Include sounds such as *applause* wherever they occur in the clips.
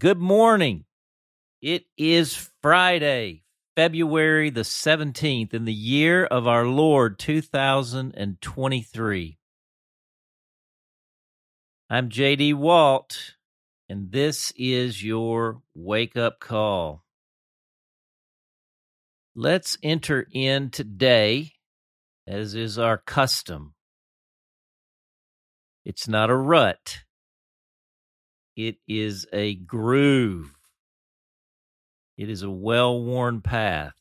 Good morning. It is Friday, February the 17th, in the year of our Lord 2023. I'm JD Walt, and this is your wake up call. Let's enter in today, as is our custom. It's not a rut it is a groove. It is a well worn path.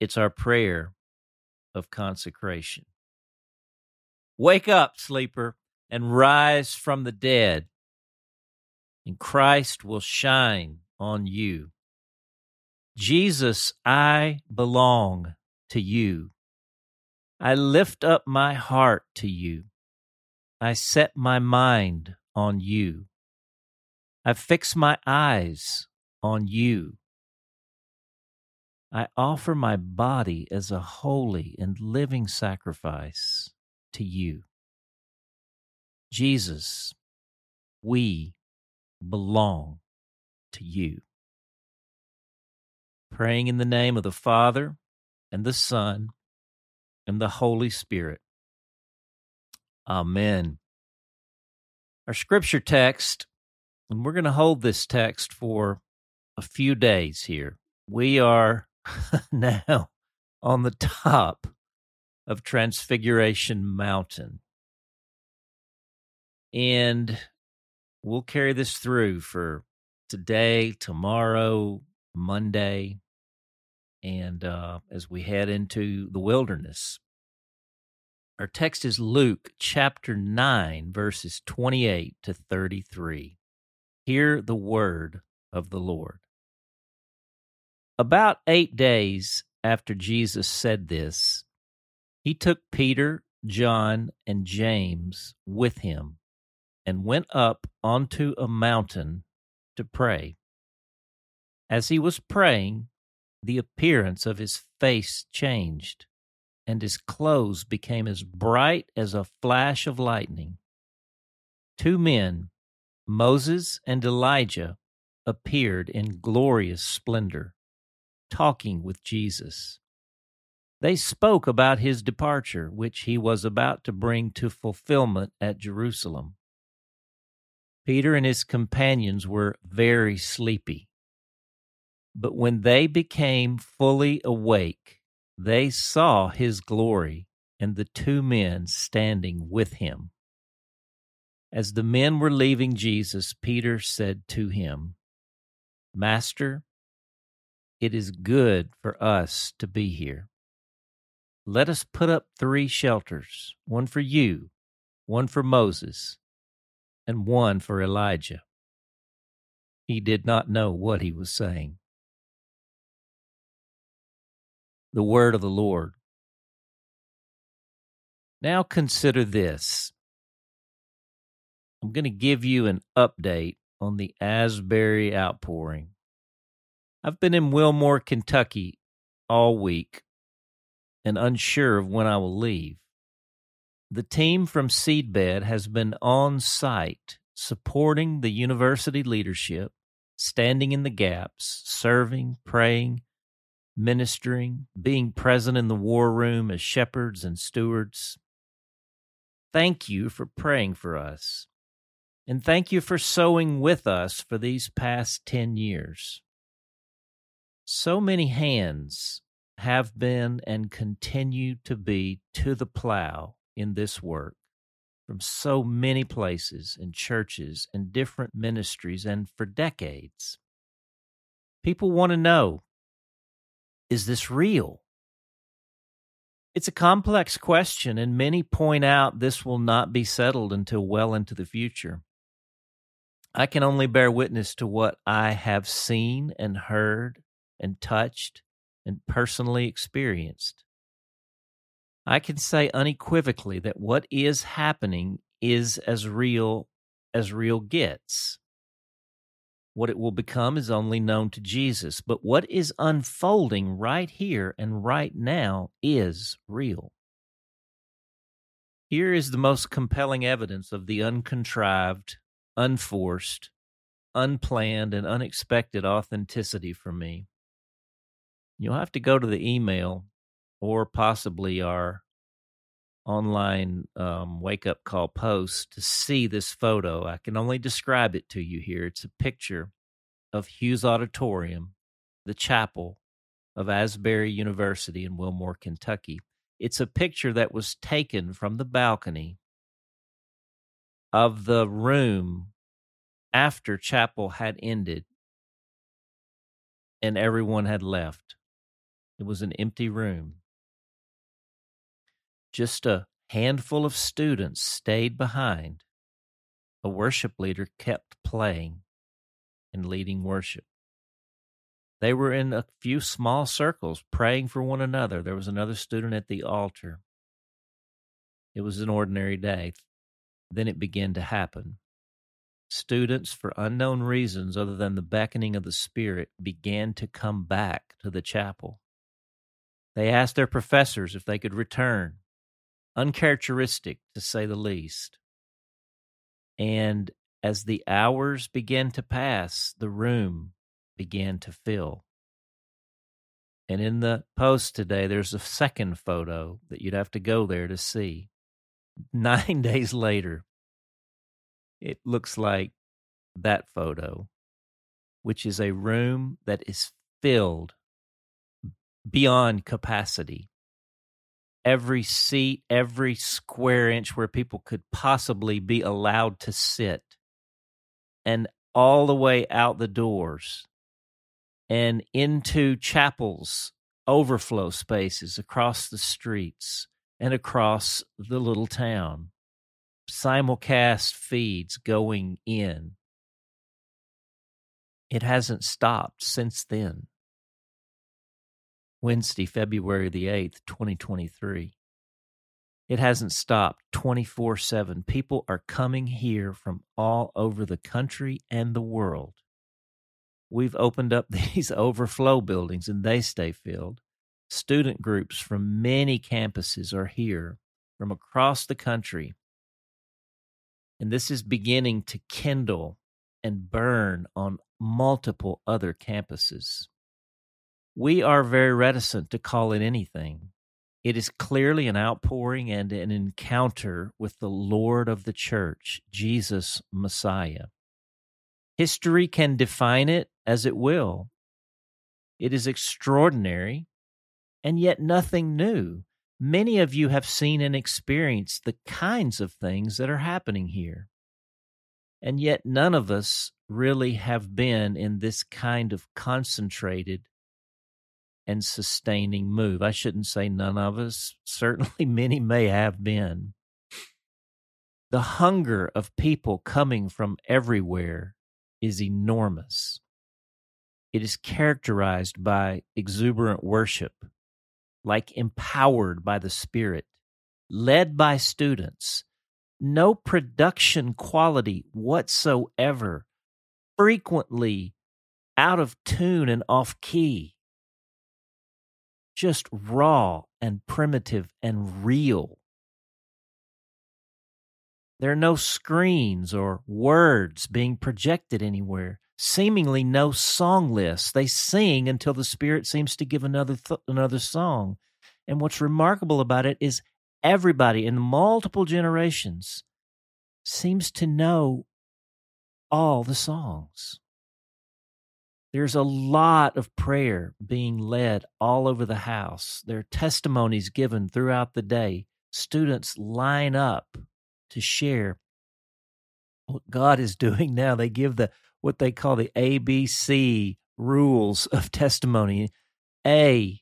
It's our prayer of consecration. Wake up, sleeper, and rise from the dead, and Christ will shine on you. Jesus, I belong to you. I lift up my heart to you. I set my mind on you. I fix my eyes on you. I offer my body as a holy and living sacrifice to you. Jesus, we belong to you. Praying in the name of the Father and the Son and the Holy Spirit. Amen our scripture text, and we're going to hold this text for a few days here. We are *laughs* now on the top of Transfiguration Mountain. And we'll carry this through for today, tomorrow, Monday, and uh, as we head into the wilderness. Our text is Luke chapter 9, verses 28 to 33. Hear the word of the Lord. About eight days after Jesus said this, he took Peter, John, and James with him and went up onto a mountain to pray. As he was praying, the appearance of his face changed and his clothes became as bright as a flash of lightning. Two men, Moses and Elijah, appeared in glorious splendor, talking with Jesus. They spoke about his departure, which he was about to bring to fulfillment at Jerusalem. Peter and his companions were very sleepy. But when they became fully awake, they saw his glory and the two men standing with him. As the men were leaving Jesus, Peter said to him, Master, it is good for us to be here. Let us put up three shelters one for you, one for Moses, and one for Elijah. He did not know what he was saying. The word of the Lord. Now consider this. I'm going to give you an update on the Asbury outpouring. I've been in Wilmore, Kentucky all week and unsure of when I will leave. The team from Seedbed has been on site supporting the university leadership, standing in the gaps, serving, praying, ministering, being present in the war room as shepherds and stewards. Thank you for praying for us. And thank you for sowing with us for these past 10 years. So many hands have been and continue to be to the plow in this work from so many places and churches and different ministries and for decades. People want to know is this real? It's a complex question, and many point out this will not be settled until well into the future. I can only bear witness to what I have seen and heard and touched and personally experienced. I can say unequivocally that what is happening is as real as real gets. What it will become is only known to Jesus. But what is unfolding right here and right now is real. Here is the most compelling evidence of the uncontrived, unforced, unplanned and unexpected authenticity for me. You'll have to go to the email or possibly our online um, wake up call post to see this photo. I can only describe it to you here. It's a picture of Hughes Auditorium, the chapel of Asbury University in Wilmore, Kentucky. It's a picture that was taken from the balcony of the room after chapel had ended and everyone had left. It was an empty room. Just a handful of students stayed behind. A worship leader kept playing and leading worship. They were in a few small circles praying for one another. There was another student at the altar. It was an ordinary day. Then it began to happen. Students, for unknown reasons other than the beckoning of the Spirit, began to come back to the chapel. They asked their professors if they could return uncharacteristic to say the least. And as the hours began to pass, the room began to fill. And in the post today, there's a second photo that you'd have to go there to see. *laughs* Nine days later, it looks like that photo, which is a room that is filled beyond capacity every seat, every square inch where people could possibly be allowed to sit, and all the way out the doors and into chapels, overflow spaces across the streets and across the little town. Simulcast feeds going in. It hasn't stopped since then. Wednesday, February the 8th, 2023. It hasn't stopped 24 7. People are coming here from all over the country and the world. We've opened up *laughs* these overflow buildings and they stay filled. Student groups from many campuses are here from across the country. And this is beginning to kindle and burn on multiple other campuses. We are very reticent to call it anything. It is clearly an outpouring and an encounter with the Lord of the church, Jesus Messiah. History can define it as it will. It is extraordinary and yet nothing new. Many of you have seen and experienced the kinds of things that are happening here. And yet none of us really have been in this kind of concentrated and sustaining move. I shouldn't say none of us, certainly *laughs* many may have been. The hunger of people coming from everywhere is enormous. It is characterized by exuberant worship, like empowered by the Spirit, led by students, no production quality whatsoever, frequently out of tune and off key just raw and primitive and real. There are no screens or words being projected anywhere. Seemingly no song lists. They sing until the Spirit seems to give another th- another song. And what's remarkable about it is everybody in multiple generations seems to know all the songs. There's a lot of prayer being led all over the house. There are testimonies given throughout the day. Students line up to share what God is *laughs* doing now. They give the what they call the ABC rules of testimony. A,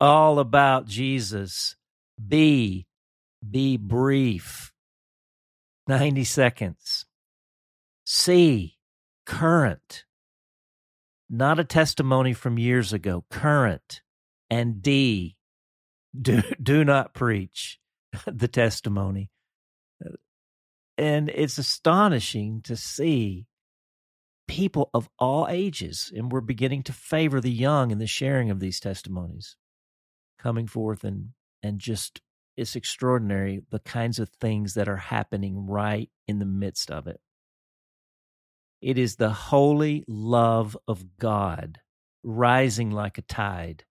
all about Jesus. B, be brief. 90 seconds. C, current not a testimony from years ago, current. And D, do, do not preach *laughs* the testimony. And it's astonishing to see people of all ages, and we're beginning to favor the young in the sharing of these testimonies coming forth and and just it's extraordinary the kinds of things that are happening right in the midst of it It is the holy love of God rising like a tide,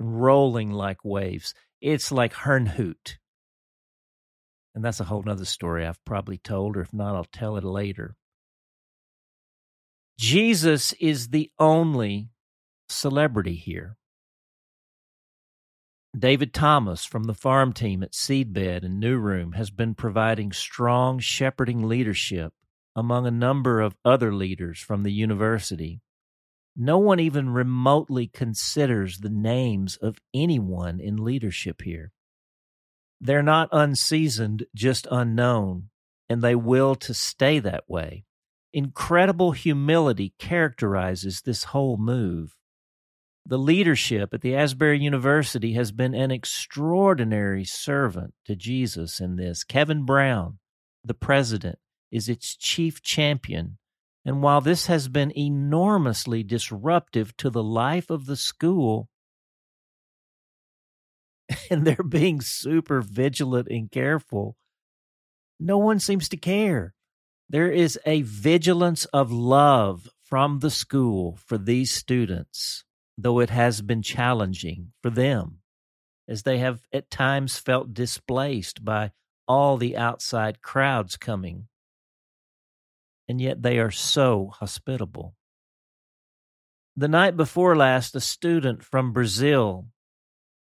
rolling like waves. It's like Herrnhut. And that's a whole nother story I've probably told, or if not, I'll tell it later. Jesus is the only celebrity here. David Thomas from the farm team at Seedbed and New Room has been providing strong shepherding leadership among a number of other leaders from the university. No one even remotely considers the names of anyone in leadership here. They're not unseasoned, just unknown, and they will to stay that way. Incredible humility characterizes this whole move. The leadership at the Asbury University has been an extraordinary servant to Jesus in this. Kevin Brown, the president, is its chief champion. And while this has been enormously disruptive to the life of the school, *laughs* and they're being super vigilant and careful, no one seems to care. There is a vigilance of love from the school for these students, though it has been challenging for them, as they have at times felt displaced by all the outside crowds coming and yet they are so hospitable. The night before last, a student from Brazil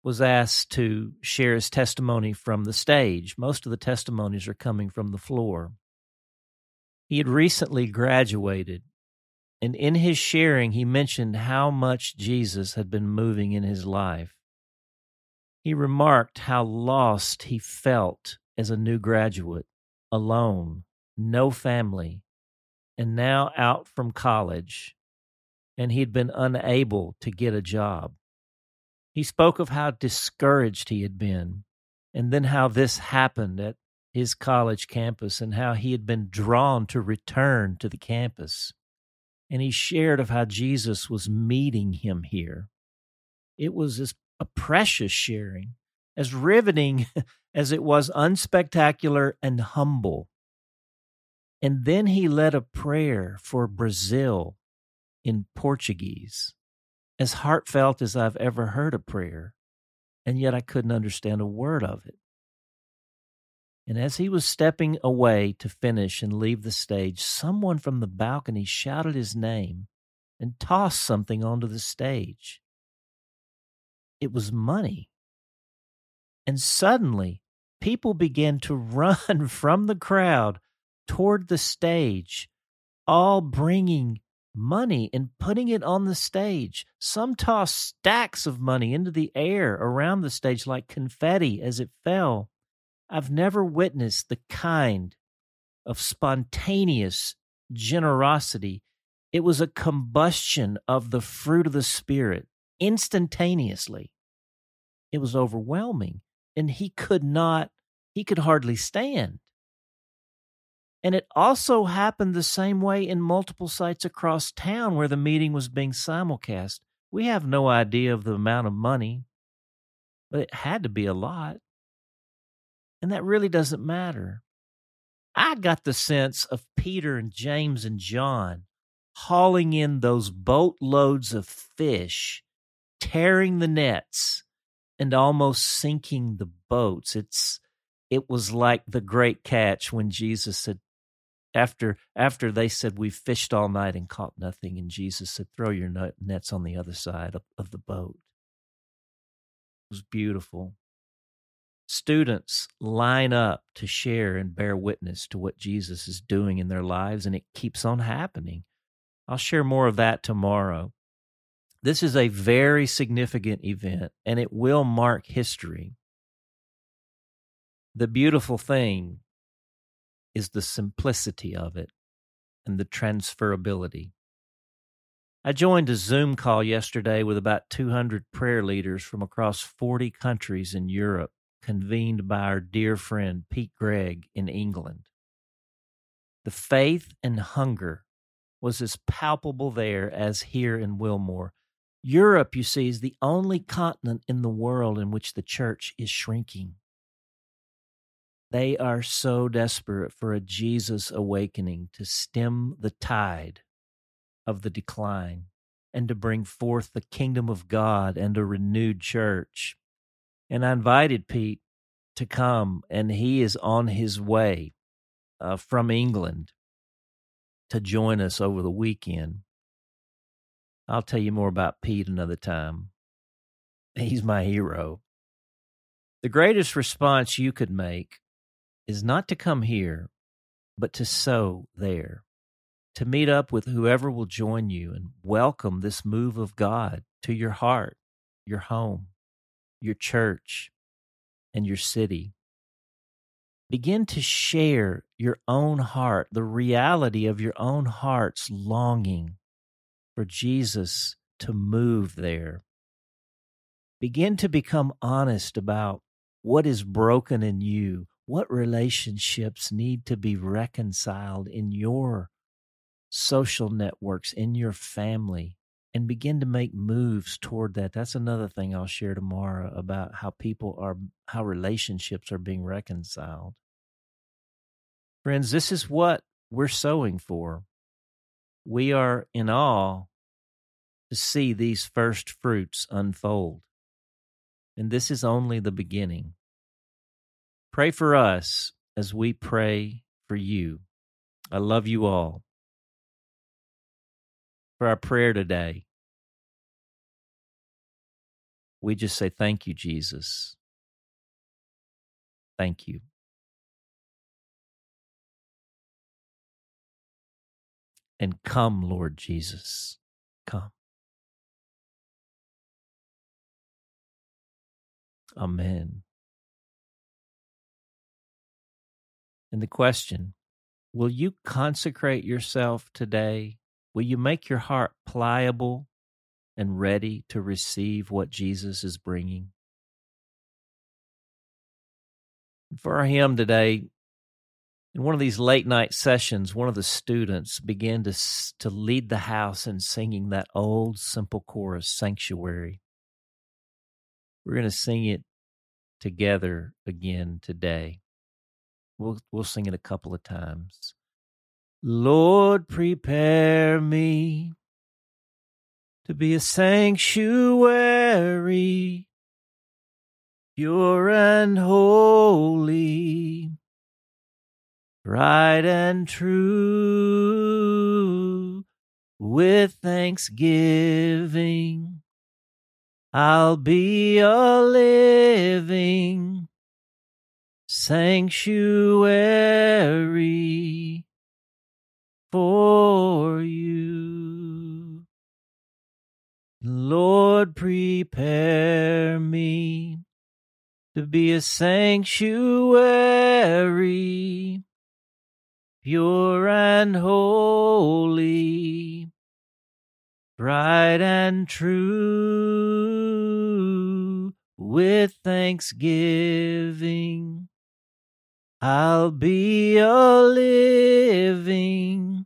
was asked to share his testimony from the stage. Most of the testimonies are coming from the floor. He had recently graduated, and in his sharing, he mentioned how much Jesus had been moving in his life. He remarked how lost he felt as a new graduate, alone, no family, and now out from college, and he'd been unable to get a job. He spoke of how discouraged he had been, and then how this happened at his college campus, and how he had been drawn to return to the campus. And he shared of how Jesus was meeting him here. It was as a precious sharing, as riveting *laughs* as it was unspectacular and humble. And then he led a prayer for Brazil in Portuguese, as heartfelt as I've ever heard a prayer, and yet I couldn't understand a word of it. And as he was stepping away to finish and leave the stage, someone from the balcony shouted his name and tossed something onto the stage. It was money. And suddenly, people began to *laughs* run from the crowd toward the stage, all bringing money and putting it on the stage. Some tossed stacks of money into the air around the stage like confetti as it fell. I've never witnessed the kind of spontaneous generosity. It was a combustion of the fruit of the Spirit instantaneously. It was overwhelming, and he could not, he could hardly stand. And it also happened the same way in multiple sites across town where the meeting was being simulcast. We have no idea of the amount of money, but it had to be a lot. And that really doesn't matter. I got the sense of Peter and James and John hauling in those boatloads of fish, tearing the nets, and almost sinking the boats. It's it was like the great catch when Jesus said, after after they said we fished all night and caught nothing and jesus said throw your nets on the other side of, of the boat. It was beautiful. Students line up to share and bear witness to what jesus is doing in their lives and it keeps on happening. I'll share more of that tomorrow. This is a very significant event and it will mark history. The beautiful thing is the simplicity of it and the transferability. I joined a Zoom call yesterday with about 200 prayer leaders from across 40 countries in Europe, convened by our dear friend Pete Greig in England. The faith and hunger was as palpable there as here in Wilmore. Europe, you see, is the only continent in the world in which the church is shrinking. They are so desperate for a Jesus awakening to stem the tide of the decline and to bring forth the kingdom of God and a renewed church. And I invited Pete to come, and he is on his way uh, from England to join us over the weekend. I'll tell you more about Pete another time. He's my hero. The greatest response you could make is not to come here, but to sow there, to meet up with whoever will join you and welcome this move of God to your heart, your home, your church, and your city. Begin to share your own heart, the reality of your own heart's longing for Jesus to move there. Begin to become honest about what is broken in you, what relationships need to be reconciled in your social networks, in your family, and begin to make moves toward that. That's another thing I'll share tomorrow about how people are, how relationships are being reconciled. Friends, this is what we're sowing for. We are in awe to see these first fruits unfold. And this is only the beginning. Pray for us as we pray for you. I love you all. For our prayer today, we just say, Thank you, Jesus. Thank you. And come, Lord Jesus, come. Amen. And the question Will you consecrate yourself today? Will you make your heart pliable and ready to receive what Jesus is bringing? For our hymn today, in one of these late night sessions, one of the students began to, to lead the house in singing that old simple chorus, Sanctuary. We're going to sing it together again today. We'll we'll sing it a couple of times. Lord, prepare me to be a sanctuary, pure and holy, right and true, with thanksgiving. I'll be a living sanctuary for you. Lord, prepare me to be a sanctuary, pure and holy, bright and true, with thanksgiving. I'll be a living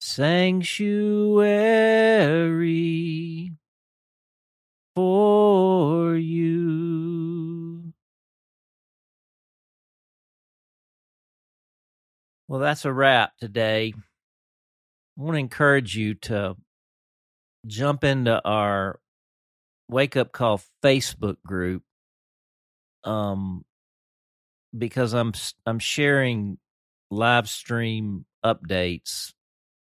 sanctuary for you. Well, that's a wrap today. I want to encourage you to jump into our wake up call Facebook group. Um, because I'm I'm sharing live stream updates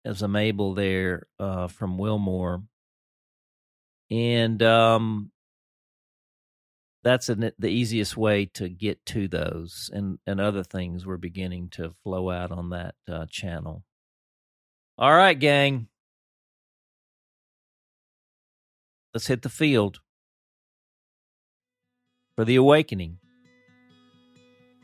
as I'm able there uh, from Wilmore, and um, that's an, the easiest way to get to those, and and other things were beginning to flow out on that uh, channel. All right, gang, let's hit the field for the awakening.